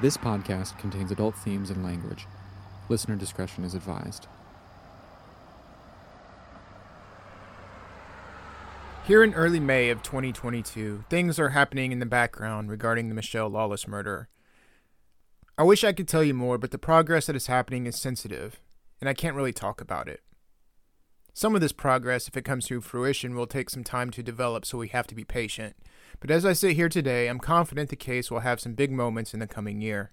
This podcast contains adult themes and language. Listener discretion is advised. Here in early May of 2022, things are happening in the background regarding the Mischelle Lawless murder. I wish I could tell you more, but the progress that is happening is sensitive, and I can't really talk about it. Some of this progress, if it comes to fruition, will take some time to develop, so we have to be patient. But as I sit here today, I'm confident the case will have some big moments in the coming year.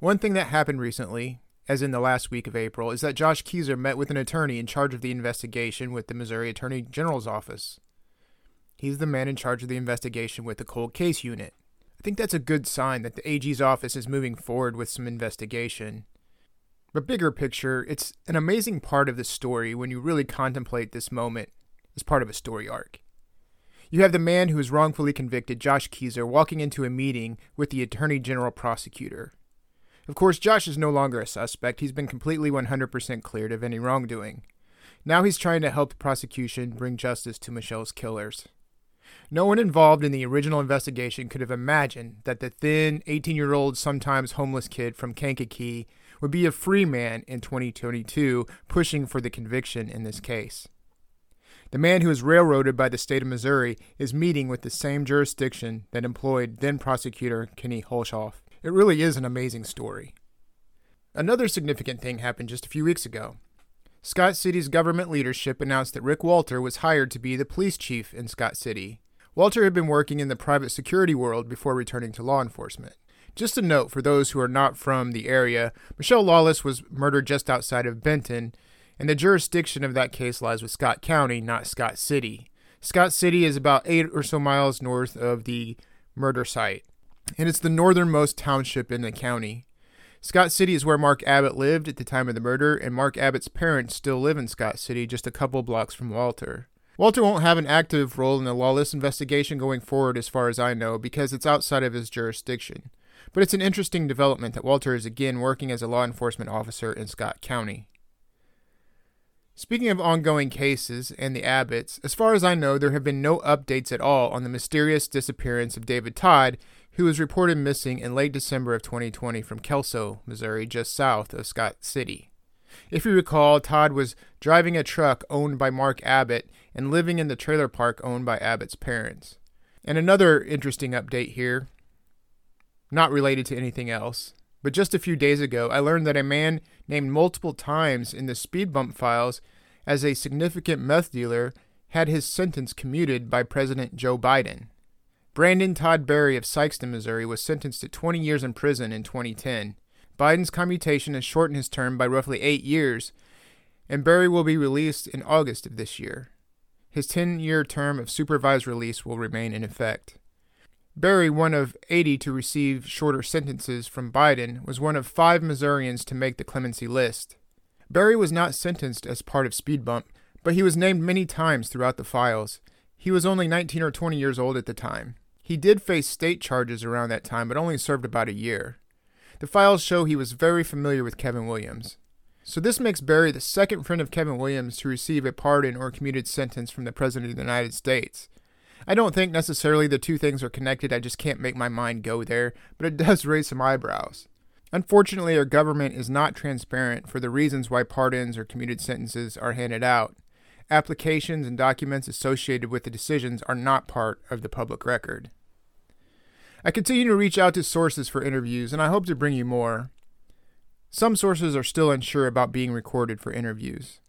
One thing that happened recently, as in the last week of April, is that Josh Kezer met with an attorney in charge of the investigation with the Missouri Attorney General's office. He's the man in charge of the investigation with the cold case unit. I think that's a good sign that the AG's office is moving forward with some investigation. But bigger picture, it's an amazing part of the story when you really contemplate this moment as part of a story arc. You have the man who is wrongfully convicted, Josh Kezer, walking into a meeting with the Attorney General prosecutor. Of course, Josh is no longer a suspect. He's been completely 100% cleared of any wrongdoing. Now he's trying to help the prosecution bring justice to Mischelle's killers. No one involved in the original investigation could have imagined that the thin, 18 year old, sometimes homeless kid from Kankakee would be a free man in 2022 pushing for the conviction in this case. The man who was railroaded by the state of Missouri is meeting with the same jurisdiction that employed then prosecutor Kenny Hulshof. It really is an amazing story. Another significant thing happened just a few weeks ago. Scott City's government leadership announced that Rick Walter was hired to be the police chief in Scott City. Walter had been working in the private security world before returning to law enforcement. Just a note for those who are not from the area Mischelle Lawless was murdered just outside of Benton, and the jurisdiction of that case lies with Scott County, not Scott City. Scott City is about eight or so miles north of the murder site, and it's the northernmost township in the county. Scott City is where Mark Abbott lived at the time of the murder, and Mark Abbott's parents still live in Scott City, just a couple blocks from Walter. Walter won't have an active role in the lawless investigation going forward, as far as I know, because it's outside of his jurisdiction. But it's an interesting development that Walter is again working as a law enforcement officer in Scott County. Speaking of ongoing cases and the Abbotts, as far as I know, there have been no updates at all on the mysterious disappearance of David Todd, who was reported missing in late December of 2020 from Kelso, Missouri, just south of Scott City. If you recall, Todd was driving a truck owned by Mark Abbott and living in the trailer park owned by Abbott's parents. And another interesting update here, not related to anything else, but just a few days ago, I learned that a man named multiple times in the speed bump files as a significant meth dealer had his sentence commuted by President Joe Biden. Brandon Todd Berry of Sikeston, Missouri, was sentenced to 20 years in prison in 2010. Biden's commutation has shortened his term by roughly eight years, and Berry will be released in August of this year. His 10 year term of supervised release will remain in effect. Berry, one of 80 to receive shorter sentences from Biden, was one of five Missourians to make the clemency list. Berry was not sentenced as part of Speed Bump, but he was named many times throughout the files. He was only 19 or 20 years old at the time. He did face state charges around that time, but only served about a year. The files show he was very familiar with Kevin Williams. So this makes Berry the second friend of Kevin Williams to receive a pardon or commuted sentence from the President of the United States. I don't think necessarily the two things are connected. I just can't make my mind go there, but it does raise some eyebrows. Unfortunately, our government is not transparent for the reasons why pardons or commuted sentences are handed out. Applications and documents associated with the decisions are not part of the public record. I continue to reach out to sources for interviews, and I hope to bring you more. Some sources are still unsure about being recorded for interviews.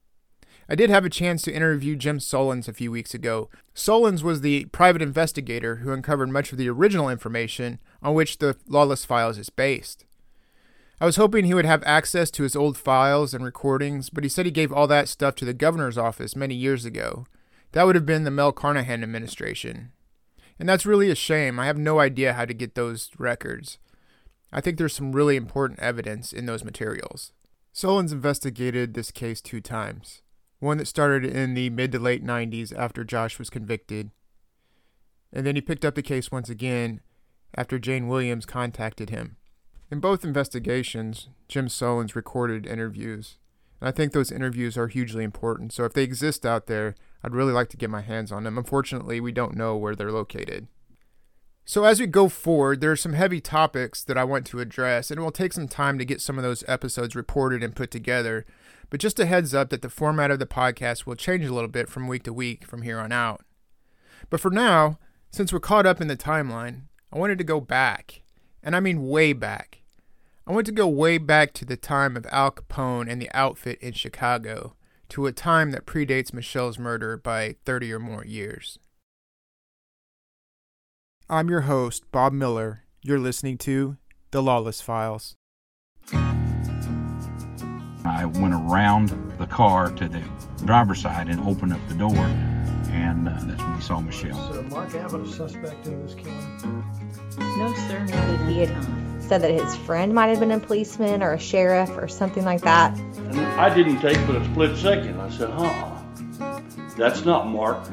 I did have a chance to interview Jim Solons a few weeks ago. Solons was the private investigator who uncovered much of the original information on which the Lawless Files is based. I was hoping he would have access to his old files and recordings, but he said he gave all that stuff to the governor's office many years ago. That would have been the Mel Carnahan administration. And that's really a shame. I have no idea how to get those records. I think there's some really important evidence in those materials. Solons investigated this case two times one that started in the mid to late 90s after Josh was convicted. And then he picked up the case once again after Jane Williams contacted him. In both investigations, Jim Solons recorded interviews. And I think those interviews are hugely important. So if they exist out there, I'd really like to get my hands on them. Unfortunately, we don't know where they're located. So, as we go forward, there are some heavy topics that I want to address, and it will take some time to get some of those episodes reported and put together. But just a heads up that the format of the podcast will change a little bit from week to week from here on out. But for now, since we're caught up in the timeline, I wanted to go back, and I mean way back. I want to go way back to the time of Al Capone and the outfit in Chicago, to a time that predates Mischelle's murder by 30 or more years. I'm your host, Bob Miller. You're listening to The Lawless Files. I went around the car to the driver's side and opened up the door, and uh, that's when we saw Mischelle. So Mark Abbott a suspect in this killing? No, sir. He had said that his friend might have been a policeman or a sheriff or something like that. And I didn't take but a split second. I said, huh, that's not Mark.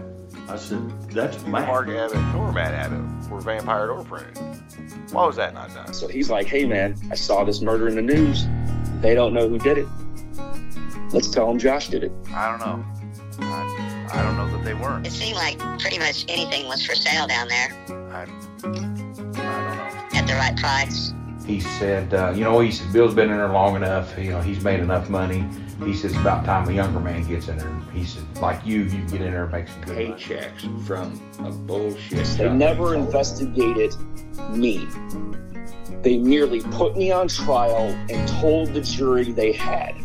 I said, that's Matt. Mark Abbott nor Matt Abbott were vampired or printed. Why was that not done? So he's like, hey man, I saw this murder in the news. They don't know who did it. Let's tell them Josh did it. I don't know. I, I don't know that they weren't. It seemed like pretty much anything was for sale down there I, I don't know. at the right price. He said, uh, you know, he said, Bill's been in there long enough. You know, he's made enough money. He says, it's about time a younger man gets in there. He said, like you, you can get in there and make some good money. Paychecks from a bullshit. They company. never investigated me. They merely put me on trial and told the jury they had.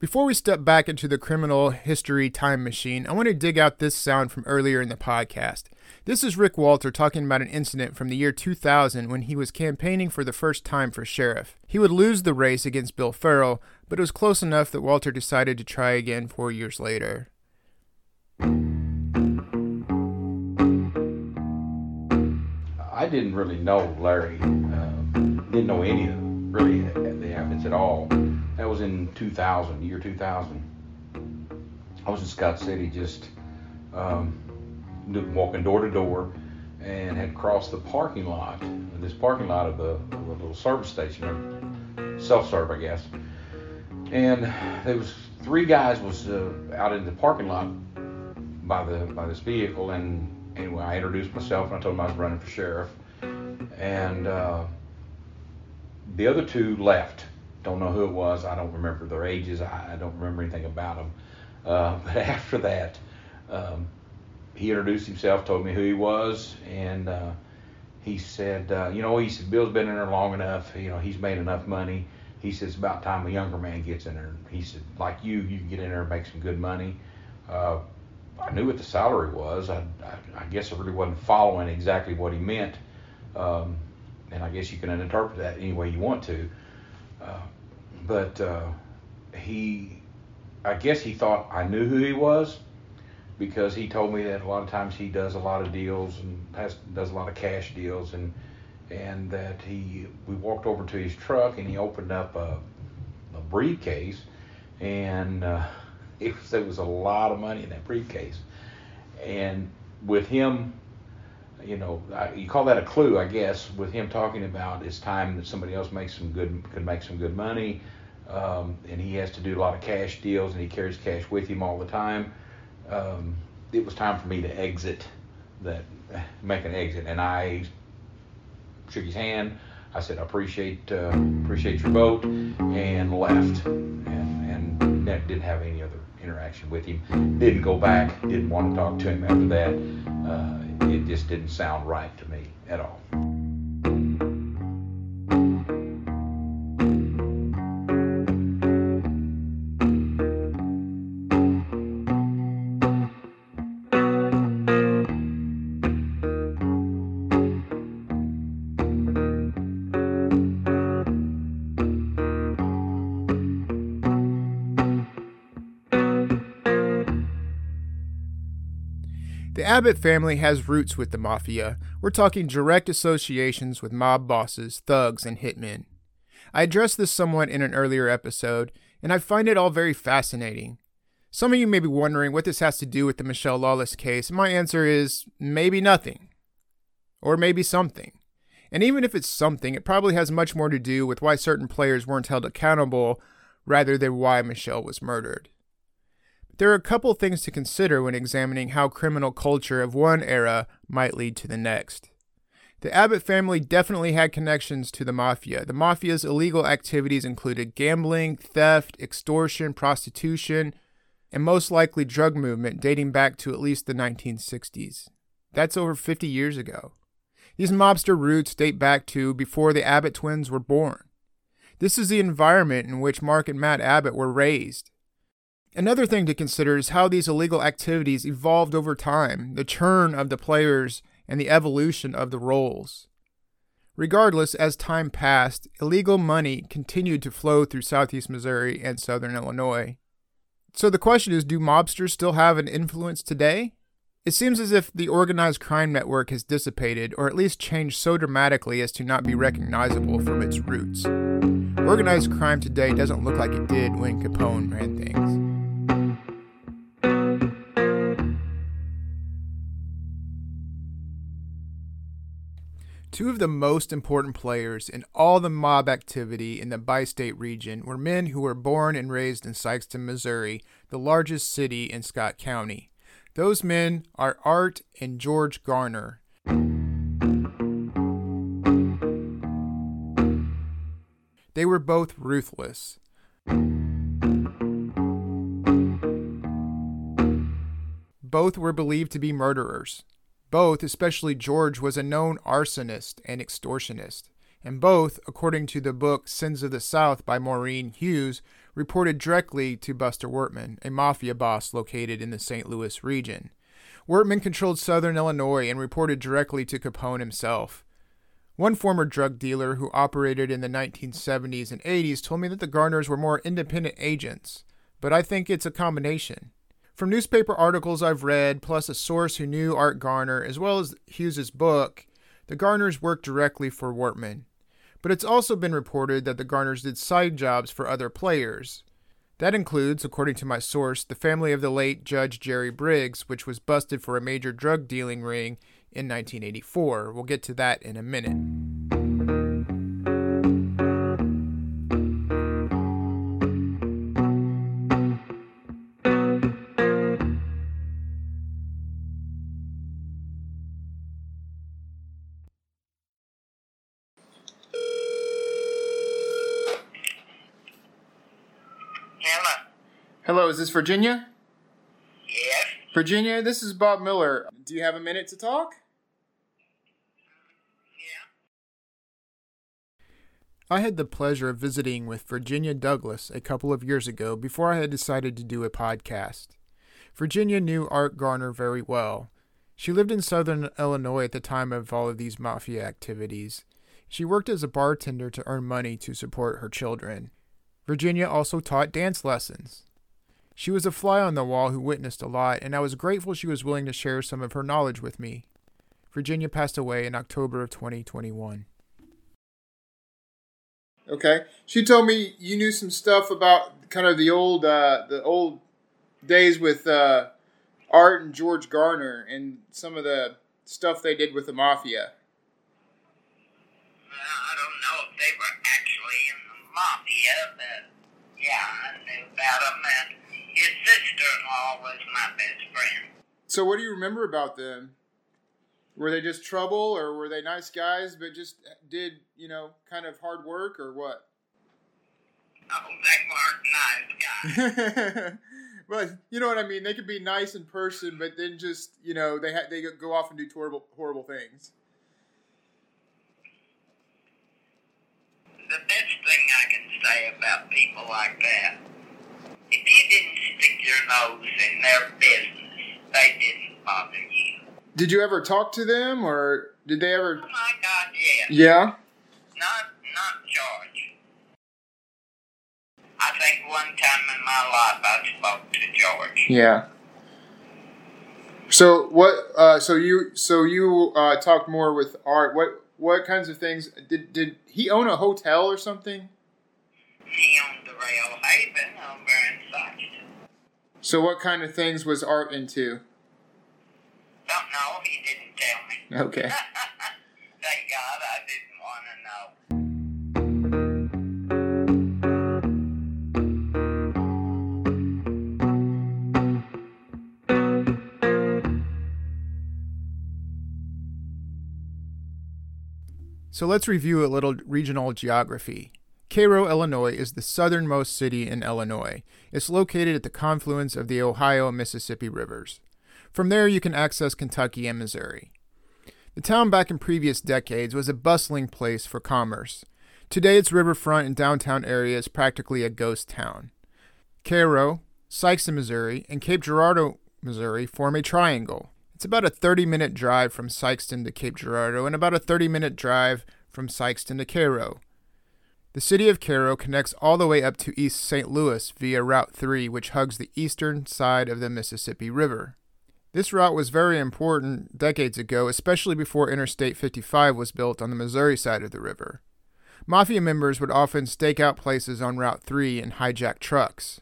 Before we step back into the criminal history time machine, I want to dig out this sound from earlier in the podcast. This is Rick Walter talking about an incident from the year 2000 when he was campaigning for the first time for sheriff. He would lose the race against Bill Farrell, but it was close enough that Walter decided to try again four years later. I didn't really know Larry. Um, didn't know any of really the Abbotts at all. That was in 2000, year 2000. I was in Scott City, just um, walking door to door, and had crossed the parking lot, this parking lot of the, of the little service station, self-serve, I guess. And there was three guys was uh, out in the parking lot by the by this vehicle, and anyway, I introduced myself and I told them I was running for sheriff, and uh, the other two left. Don't know who it was. I don't remember their ages. I, I don't remember anything about them. Uh, but after that, um, he introduced himself, told me who he was, and uh, he said, uh, you know, he said Bill's been in there long enough. You know, he's made enough money. He says it's about time a younger man gets in there. He said, like you, you can get in there and make some good money. Uh, I knew what the salary was. I, I, I guess I really wasn't following exactly what he meant. Um, and I guess you can interpret that any way you want to. Uh, but uh, he, I guess he thought I knew who he was because he told me that a lot of times he does a lot of deals and has does a lot of cash deals and and that he we walked over to his truck and he opened up a, a briefcase and uh, it was there was a lot of money in that briefcase. And with him you know I, you call that a clue I guess with him talking about it's time that somebody else makes some good could make some good money um, and he has to do a lot of cash deals and he carries cash with him all the time um, it was time for me to exit that make an exit and I shook his hand. I said, I appreciate uh, appreciate your vote, and left, and and didn't have any other interaction with him. Didn't go back. Didn't want to talk to him after that. Uh, it just didn't sound right to me at all. Abbott family has roots with the mafia. We're talking direct associations with mob bosses, thugs, and hitmen. I addressed this somewhat in an earlier episode, and I find it all very fascinating. Some of you may be wondering what this has to do with the Mischelle Lawless case. My answer is maybe nothing. Or maybe something. And even if it's something, it probably has much more to do with why certain players weren't held accountable rather than why Mischelle was murdered. There are a couple things to consider when examining how criminal culture of one era might lead to the next. The Abbott family definitely had connections to the mafia. The mafia's illegal activities included gambling, theft, extortion, prostitution, and most likely drug movement dating back to at least the 1960s. That's over 50 years ago. These mobster roots date back to before the Abbott twins were born. This is the environment in which Mark and Matt Abbott were raised. Another thing to consider is how these illegal activities evolved over time, the churn of the players, and the evolution of the roles. Regardless, as time passed, illegal money continued to flow through southeast Missouri and southern Illinois. So the question is do mobsters still have an influence today? It seems as if the organized crime network has dissipated, or at least changed so dramatically as to not be recognizable from its roots. Organized crime today doesn't look like it did when Capone ran things. Two of the most important players in all the mob activity in the bi state region were men who were born and raised in Sikeston, Missouri, the largest city in Scott County. Those men are Art and George Garner. They were both ruthless. Both were believed to be murderers. Both, especially George, was a known arsonist and extortionist. And both, according to the book Sins of the South by Maureen Hughes, reported directly to Buster Wortman, a mafia boss located in the St. Louis region. Wortman controlled southern Illinois and reported directly to Capone himself. One former drug dealer who operated in the 1970s and 80s told me that the Garners were more independent agents, but I think it's a combination. From newspaper articles I've read, plus a source who knew Art Garner, as well as Hughes's book, the Garners worked directly for Wortman. But it's also been reported that the Garners did side jobs for other players. That includes, according to my source, the family of the late Judge Jerry Briggs, which was busted for a major drug dealing ring in 1984. We'll get to that in a minute. Is this Virginia? Yes. Virginia, this is Bob Miller. Do you have a minute to talk? Yeah. I had the pleasure of visiting with Virginia Douglas a couple of years ago before I had decided to do a podcast. Virginia knew Art Garner very well. She lived in southern Illinois at the time of all of these mafia activities. She worked as a bartender to earn money to support her children. Virginia also taught dance lessons. She was a fly on the wall who witnessed a lot, and I was grateful she was willing to share some of her knowledge with me. Virginia passed away in October of 2021. Okay, she told me you knew some stuff about kind of the old, uh, the old days with uh, Art and George Garner, and some of the stuff they did with the mafia. Well, I don't know if they were actually in the mafia, but yeah, I knew about them. And his sister-in-law was my best friend. So, what do you remember about them? Were they just trouble, or were they nice guys, but just did you know kind of hard work, or what? Oh, they weren't nice guys. well, you know what I mean. They could be nice in person, but then just you know they ha- they go off and do horrible horrible things. the best thing I can say about people like that, if you didn't stick your nose in their business, they didn't bother you. Did you ever talk to them, or did they ever? Oh my God, yes. Yeah. Not, not George. I think one time in my life I spoke to George. Yeah. So what? Uh, so you so you uh, talked more with Art. What what kinds of things did did he own a hotel or something? He owned the Rail Haven over in Sikeston. So what kind of things was Art into? Don't know, he didn't tell me. Okay. Thank God I didn't want to know. So let's review a little regional geography. Cairo, Illinois is the southernmost city in Illinois. It's located at the confluence of the Ohio and Mississippi rivers. From there, you can access Kentucky and Missouri. The town back in previous decades was a bustling place for commerce. Today, its riverfront and downtown area is practically a ghost town. Cairo, Sikeston, Missouri, and Cape Girardeau, Missouri form a triangle. It's about a 30 minute drive from Sikeston to Cape Girardeau and about a 30 minute drive from Sikeston to Cairo. The city of Cairo connects all the way up to East St. Louis via Route 3, which hugs the eastern side of the Mississippi River. This route was very important decades ago, especially before Interstate 55 was built on the Missouri side of the river. Mafia members would often stake out places on Route 3 and hijack trucks.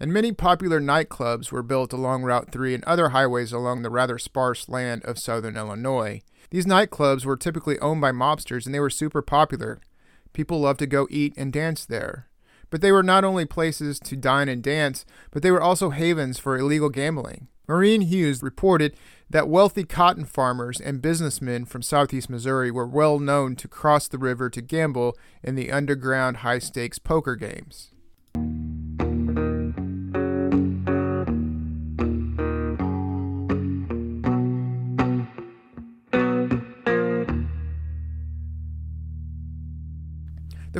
And many popular nightclubs were built along Route 3 and other highways along the rather sparse land of southern Illinois. These nightclubs were typically owned by mobsters and they were super popular. People loved to go eat and dance there. But they were not only places to dine and dance, but they were also havens for illegal gambling. Maureen Hughes reported that wealthy cotton farmers and businessmen from southeast Missouri were well known to cross the river to gamble in the underground high stakes poker games.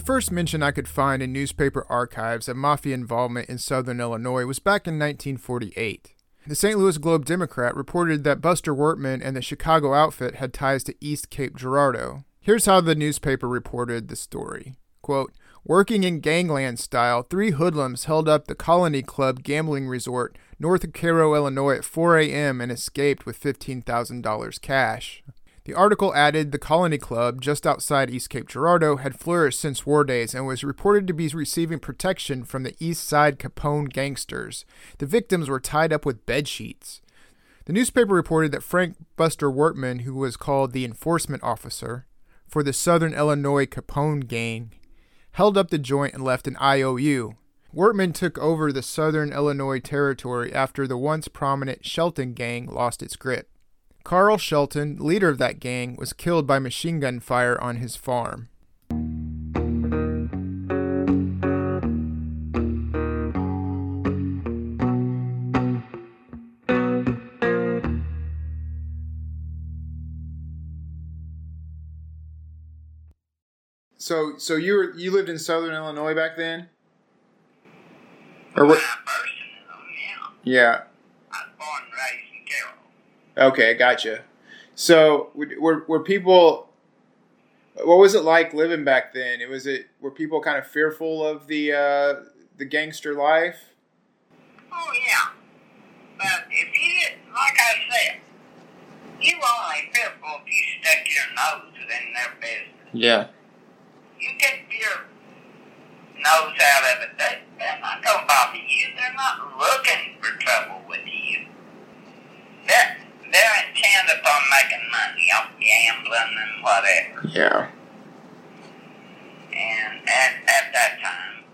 First mention I could find in newspaper archives of mafia involvement in southern Illinois was back in 1948. The St. Louis Globe Democrat reported that Buster Wortman and the Chicago outfit had ties to East Cape Girardeau. Here's how the newspaper reported the story. Quote, Working in gangland style, three hoodlums held up the Colony Club gambling resort north of Cairo, Illinois at 4 a.m. and escaped with $15,000 cash. The article added the Colony Club, just outside East Cape Girardeau, had flourished since war days and was reported to be receiving protection from the East Side Capone gangsters. The victims were tied up with bed sheets. The newspaper reported that Frank Buster Wortman, who was called the enforcement officer for the Southern Illinois Capone gang, held up the joint and left an IOU. Wortman took over the Southern Illinois territory after the once prominent Shelton gang lost its grip. Carl Shelton, leader of that gang, was killed by machine gun fire on his farm. So, so you were you lived in Southern Illinois back then, or what? Yeah. I was born and raised in Carroll. Okay, gotcha. So, were were people? What was it like living back then? It was it were people kind of fearful of the uh, the gangster life? Oh yeah, but if you did, like I said, you only fearful if you stuck your nose in their business. Yeah. You get your nose out of it, they, they're not gonna bother you. They're not looking for trouble with you. They're they're intent upon making money off gambling and whatever. Yeah. And at, at that time,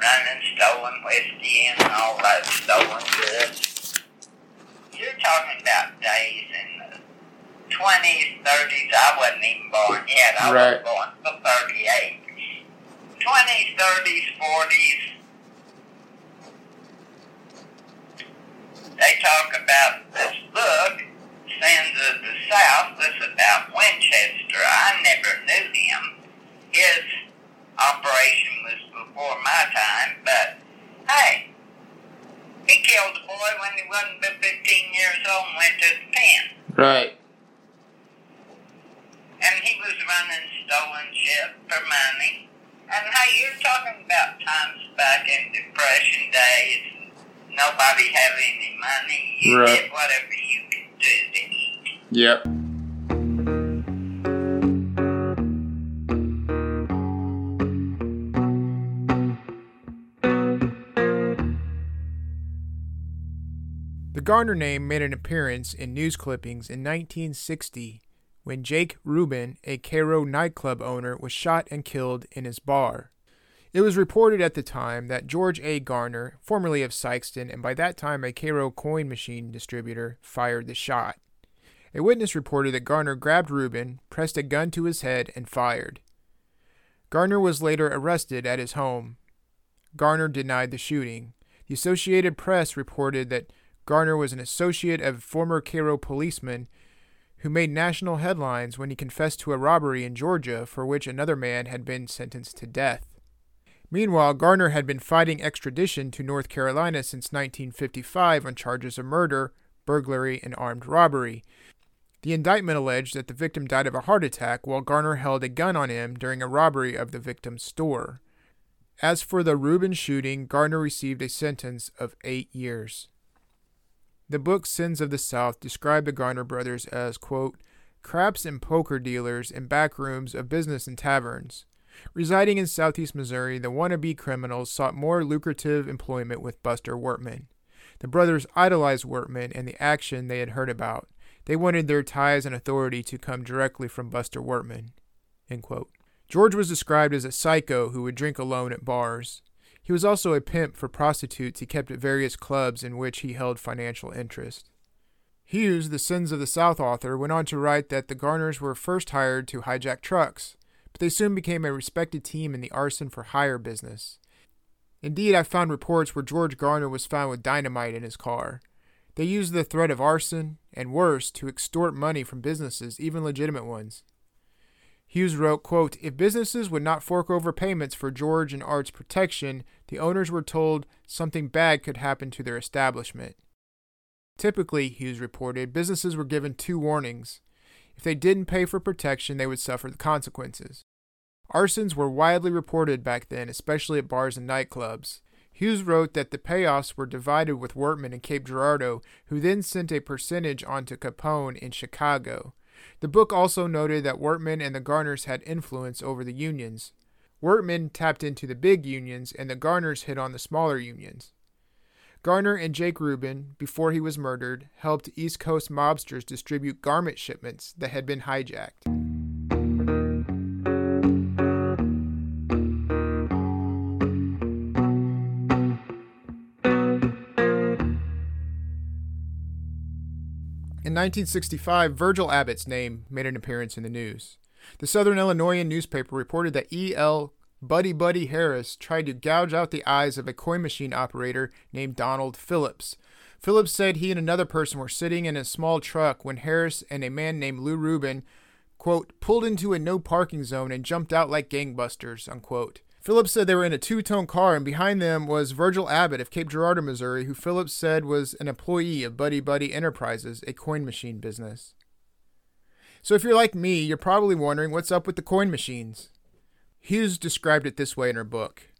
running stolen whiskey and all that stolen goods. You're talking about days in the 20s, 30s. I wasn't even born yet. I Right. was born for 38. 20s, 30s, 40s. They talk about this book, Sins of the South. This is about Winchester. I never knew him. His operation was before my time, but hey, he killed a boy when he wasn't but 15 years old and went to the pen. Right. And he was running stolen shit for money. And hey, you're talking about times back in Depression days. Nobody had any money. You Right. did whatever you could do to eat. Yep. Garner name made an appearance in news clippings in 1960 when Jake Rubin, a Cairo nightclub owner, was shot and killed in his bar. It was reported at the time that George A. Garner, formerly of Sikeston and by that time a Cairo coin machine distributor, fired the shot. A witness reported that Garner grabbed Rubin, pressed a gun to his head, and fired. Garner was later arrested at his home. Garner denied the shooting. The Associated Press reported that Garner was an associate of former Cairo policeman who made national headlines when he confessed to a robbery in Georgia for which another man had been sentenced to death. Meanwhile, Garner had been fighting extradition to North Carolina since 1955 on charges of murder, burglary, and armed robbery. The indictment alleged that the victim died of a heart attack while Garner held a gun on him during a robbery of the victim's store. As for the Rubin shooting, Garner received a sentence of eight years. The book Sins of the South described the Garner brothers as, quote, craps and poker dealers in back rooms of business and taverns. Residing in southeast Missouri, the wannabe criminals sought more lucrative employment with Buster Wortman. The brothers idolized Wortman and the action they had heard about. They wanted their ties and authority to come directly from Buster Wortman. George was described as a psycho who would drink alone at bars. He was also a pimp for prostitutes he kept at various clubs in which he held financial interest. Hughes, the Sins of the South author, went on to write that the Garners were first hired to hijack trucks, but they soon became a respected team in the arson for hire business. Indeed, I found reports where George Garner was found with dynamite in his car. They used the threat of arson, and worse, to extort money from businesses, even legitimate ones. Hughes wrote, quote, If businesses would not fork over payments for George and Art's protection, the owners were told something bad could happen to their establishment. Typically, Hughes reported, businesses were given two warnings. If they didn't pay for protection, they would suffer the consequences. Arsons were widely reported back then, especially at bars and nightclubs. Hughes wrote that the payoffs were divided with Wortman in Cape Girardeau, who then sent a percentage on to Capone in Chicago. The book also noted that Wortman and the Garners had influence over the unions. Wortman tapped into the big unions, and the Garners hit on the smaller unions. Garner and Jake Rubin, before he was murdered, helped East Coast mobsters distribute garment shipments that had been hijacked. In 1965, Virgil Abbott's name made an appearance in the news. The Southern Illinoisan newspaper reported that E.L. Buddy Buddy Harris tried to gouge out the eyes of a coin machine operator named Donald Phillips. Phillips said he and another person were sitting in a small truck when Harris and a man named Lou Rubin, quote, pulled into a no parking zone and jumped out like gangbusters, unquote. Phillips said they were in a two tone car, and behind them was Virgil Abbott of Cape Girardeau, Missouri, who Phillips said was an employee of Buddy Buddy Enterprises, a coin machine business. So if you're like me, you're probably wondering what's up with the coin machines. Hughes described it this way in her book.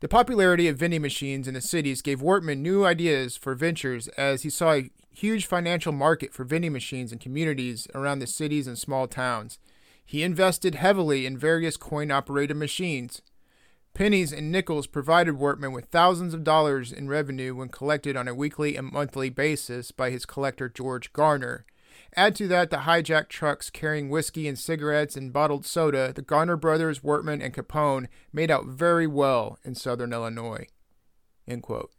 The popularity of vending machines in the cities gave Wortman new ideas for ventures as he saw a huge financial market for vending machines in communities around the cities and small towns. He invested heavily in various coin operated machines, Pennies and nickels provided Wortman with thousands of dollars in revenue when collected on a weekly and monthly basis by his collector George Garner. Add to that the hijacked trucks carrying whiskey and cigarettes and bottled soda, the Garner brothers, Wortman, and Capone made out very well in southern Illinois. The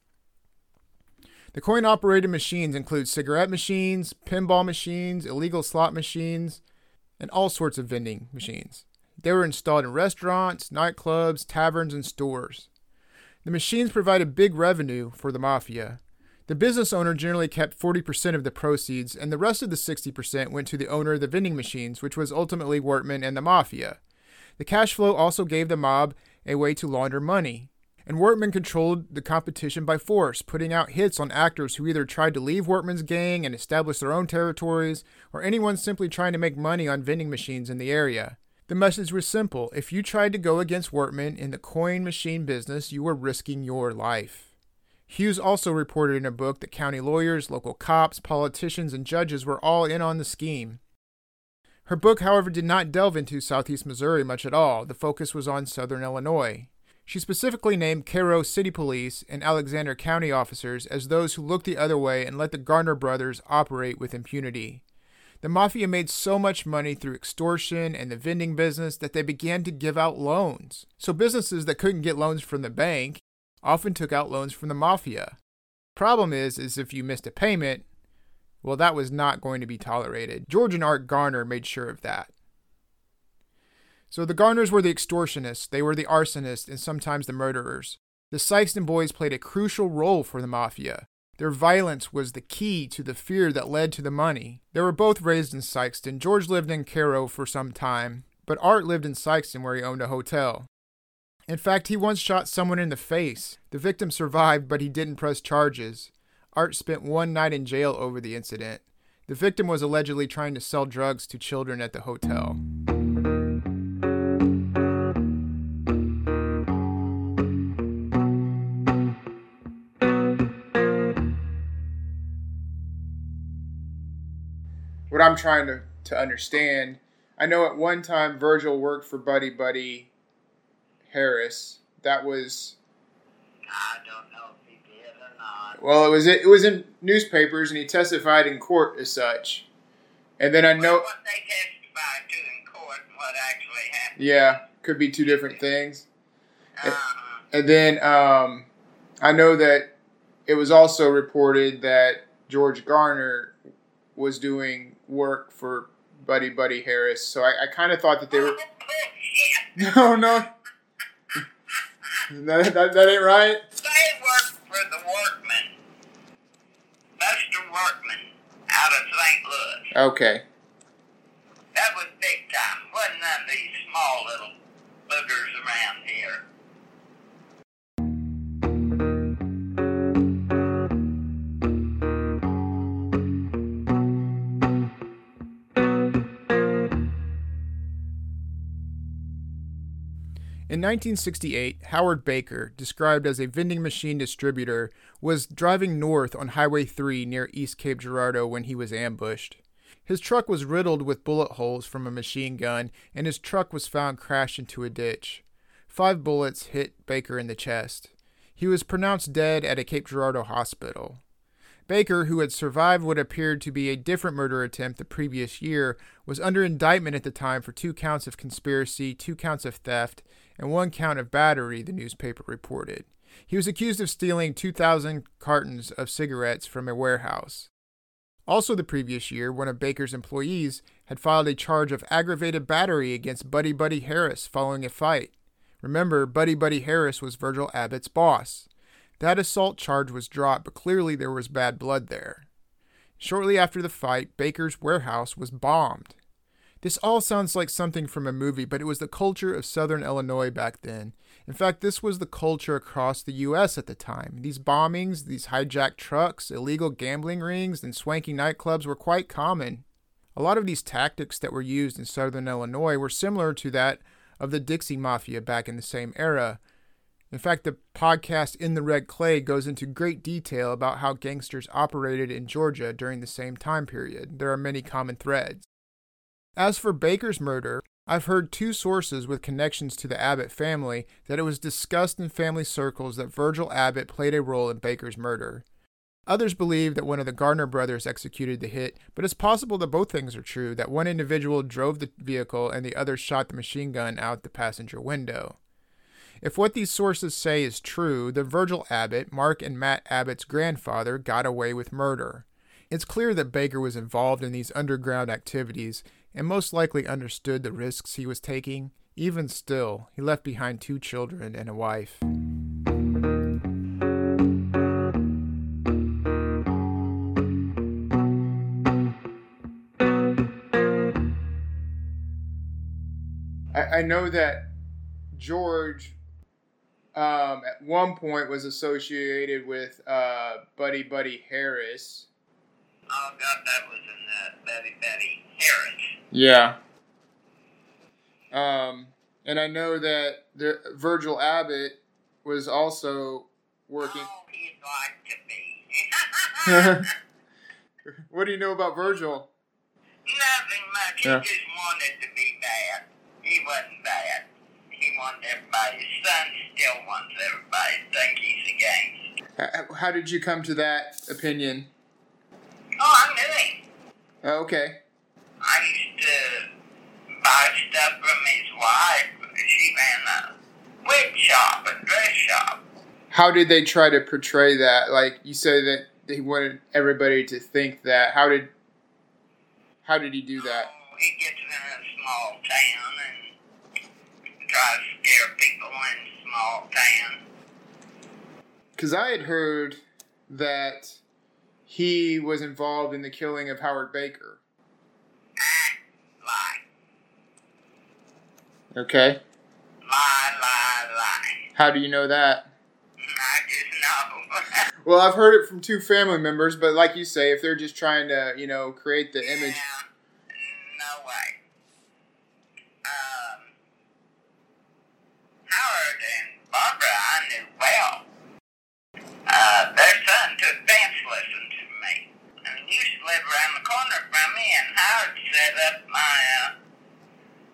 coin operated machines include cigarette machines, pinball machines, illegal slot machines, and all sorts of vending machines. They were installed in restaurants, nightclubs, taverns, and stores. The machines provided big revenue for the mafia. The business owner generally kept 40% of the proceeds, and the rest of the 60% went to the owner of the vending machines, which was ultimately Wortman and the mafia. The cash flow also gave the mob a way to launder money. And Wortman controlled the competition by force, putting out hits on actors who either tried to leave Wortman's gang and establish their own territories, or anyone simply trying to make money on vending machines in the area. The message was simple. If you tried to go against Wortman in the coin machine business, you were risking your life. Hughes also reported in a book that county lawyers, local cops, politicians, and judges were all in on the scheme. Her book, however, did not delve into southeast Missouri much at all. The focus was on southern Illinois. She specifically named Cairo City Police and Alexander County officers as those who looked the other way and let the Garner brothers operate with impunity. The mafia made so much money through extortion and the vending business that they began to give out loans. So businesses that couldn't get loans from the bank often took out loans from the mafia. Problem is is if you missed a payment, well that was not going to be tolerated. George and Art Garner made sure of that. So the Garners were the extortionists, they were the arsonists, and sometimes the murderers. The Sikeston boys played a crucial role for the mafia. Their violence was the key to the fear that led to the money. They were both raised in Sikeston. George lived in Cairo for some time, but Art lived in Sikeston where he owned a hotel. In fact, he once shot someone in the face. The victim survived, but he didn't press charges. Art spent one night in jail over the incident. The victim was allegedly trying to sell drugs to children at the hotel. Trying to, to understand, I know at one time Virgil worked for Buddy Buddy Harris. That was. I don't know if he did or not. Well, it was it was in newspapers, and he testified in court as such. And then I know. Well, what they testified to in court and what actually happened. Yeah, could be two different things. Uh-huh. And then um, I know that it was also reported that George Garner was doing work for Buddy Buddy Harris. So I, I kind of thought that they were. No, no. that, that, that ain't right. They worked for the workmen. Buster Wortman out of St. Louis. Okay. That was big time. Wasn't none of these small little boogers around here. In 1968, Howard Baker, described as a vending machine distributor, was driving north on Highway 3 near East Cape Girardeau when he was ambushed. His truck was riddled with bullet holes from a machine gun, and his truck was found crashed into a ditch. Five bullets hit Baker in the chest. He was pronounced dead at a Cape Girardeau hospital. Baker, who had survived what appeared to be a different murder attempt the previous year, was under indictment at the time for two counts of conspiracy, two counts of theft, and one count of battery, the newspaper reported. He was accused of stealing 2,000 cartons of cigarettes from a warehouse. Also, the previous year, one of Baker's employees had filed a charge of aggravated battery against Buddy Buddy Harris following a fight. Remember, Buddy Buddy Harris was Virgil Abbott's boss. That assault charge was dropped, but clearly there was bad blood there. Shortly after the fight, Baker's warehouse was bombed. This all sounds like something from a movie, but it was the culture of southern Illinois back then. In fact, this was the culture across the U.S. at the time. These bombings, these hijacked trucks, illegal gambling rings, and swanky nightclubs were quite common. A lot of these tactics that were used in southern Illinois were similar to that of the Dixie Mafia back in the same era. In fact, the podcast In the Red Clay goes into great detail about how gangsters operated in Georgia during the same time period. There are many common threads. As for Baker's murder, I've heard two sources with connections to the Abbott family that it was discussed in family circles that Virgil Abbott played a role in Baker's murder. Others believe that one of the Garner brothers executed the hit, but it's possible that both things are true that one individual drove the vehicle and the other shot the machine gun out the passenger window. If what these sources say is true, then Virgil Abbott, Mark and Matt Abbott's grandfather, got away with murder. It's clear that Baker was involved in these underground activities and most likely understood the risks he was taking. Even still, he left behind two children and a wife. I, know that George um, at one point was associated with uh, Buddy Buddy Harris. Oh God, that was in that Betty Betty Harris. Yeah. Um, and I know that the, Virgil Abbott was also working. Oh, he'd like to be. what do you know about Virgil? Nothing much. He just wanted to be bad. He wasn't bad. He wanted everybody. His son still wants everybody to think he's a gangster. How did you come to that opinion? Oh, I knew him. Oh, okay. buy stuff from his wife. She ran a wig shop, a dress shop. How did they try to portray that? Like you say that he wanted everybody to think that. How did how did he do that? Oh, He gets in a small town and tries to scare people in small town. Because I had heard that he was involved in the killing of Howard Baker. Lie, Okay. lie, lie, lie. How do you know that? I just know. Well, I've heard it from two family members, but like you say, if they're just trying to, you know, create the image. No way. Um, Howard and Barbara I knew well. Uh, their son took dance lessons from me. And live around the corner from me, and Howard set up my uh,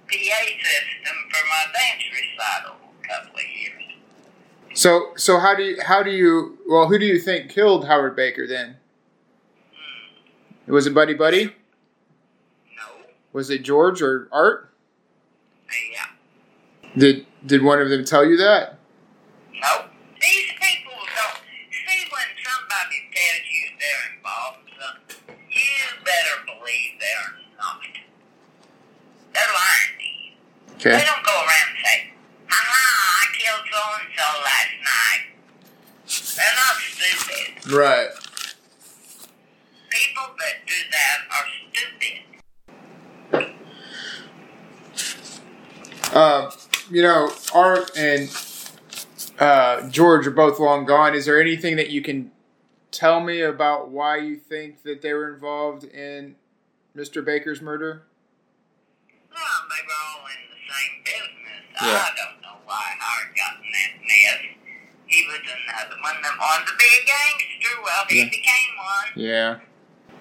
PA system for my dance recital a couple of years. So, so how do you, how do you, well, who do you think killed Howard Baker then? It was it Buddy Buddy? No, Was it George or Art? yeah, Did did one of them tell you that? no. These people don't see when somebody tells you they're involved in something. You better believe they're not. They're lying to They don't go around and say, "Haha, I killed so and so last night." They're not stupid. Right. People that do that are stupid. Um, you know, Art and uh, George are both long gone. Is there anything that you can tell me about why you think that they were involved in Mr. Baker's murder? Well, they were all in the same business. Yeah. I don't know why Howard got in that mess. He was another one that wanted to be a gangster. Well, he Yeah. became one, Yeah.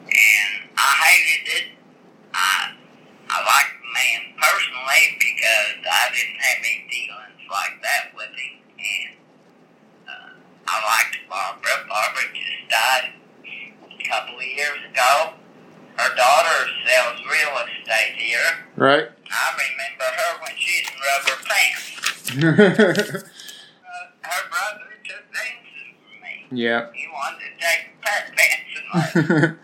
and I hated it. I I liked the man personally because I didn't have any dealings like that with him, and uh, I liked Barbara. Barbara just died a couple of years ago. Her daughter sells real estate here. Right? I remember her when she's in rubber pants. Uh, her brother took me. yeah. He wanted to take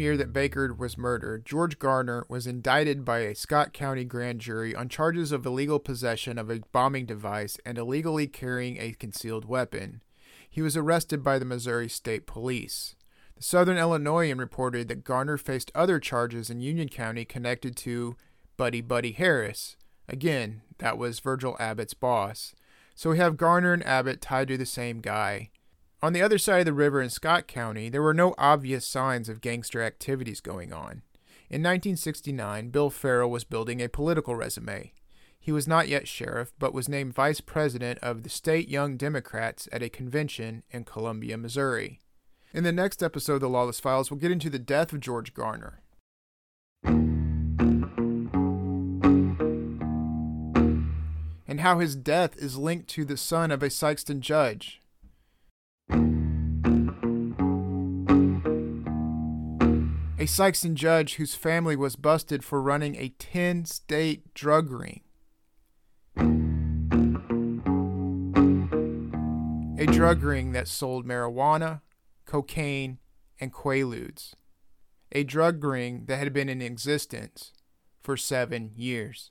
year that Baker was murdered, George Garner was indicted by a Scott County grand jury on charges of illegal possession of a bombing device and illegally carrying a concealed weapon. He was arrested by the Missouri State Police. The Southern Illinoisan reported that Garner faced other charges in Union County connected to Buddy Buddy Harris. Again, that was Virgil Abbott's boss. So we have Garner and Abbott tied to the same guy. On the other side of the river in Scott County, there were no obvious signs of gangster activities going on. In 1969, Bill Farrell was building a political resume. He was not yet sheriff, but was named vice president of the state Young Democrats at a convention in Columbia, Missouri. In the next episode of the Lawless Files, we'll get into the death of George Garner. And how his death is linked to the son of a Sikeston judge. A Sikeston judge whose family was busted for running a 10 state drug ring. A drug ring that sold marijuana, cocaine, and quaaludes. A drug ring that had been in existence for seven years.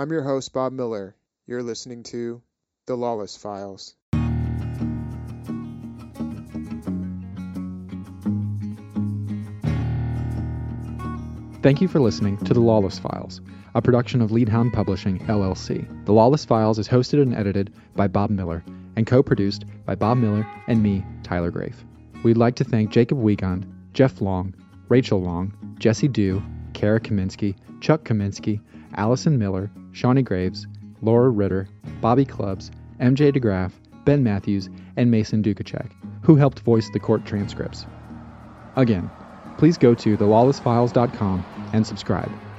I'm your host, Bob Miller. You're listening to The Lawless Files. Thank you for listening to The Lawless Files, a production of Leadhound Publishing, LLC. The Lawless Files is hosted and edited by Bob Miller and co produced by Bob Miller and me, Tyler Grafe. We'd like to thank Jacob Wiegand, Jeff Long, Rachel Long, Jesse Dew, Kara Kaminsky, Chuck Kaminsky, Allison Miller, Shawnee Graves, Laura Ritter, Bobby Clubs, MJ DeGraff, Ben Matthews, and Mason Dukacek, who helped voice the court transcripts. Again, please go to thelawlessfiles.com and subscribe.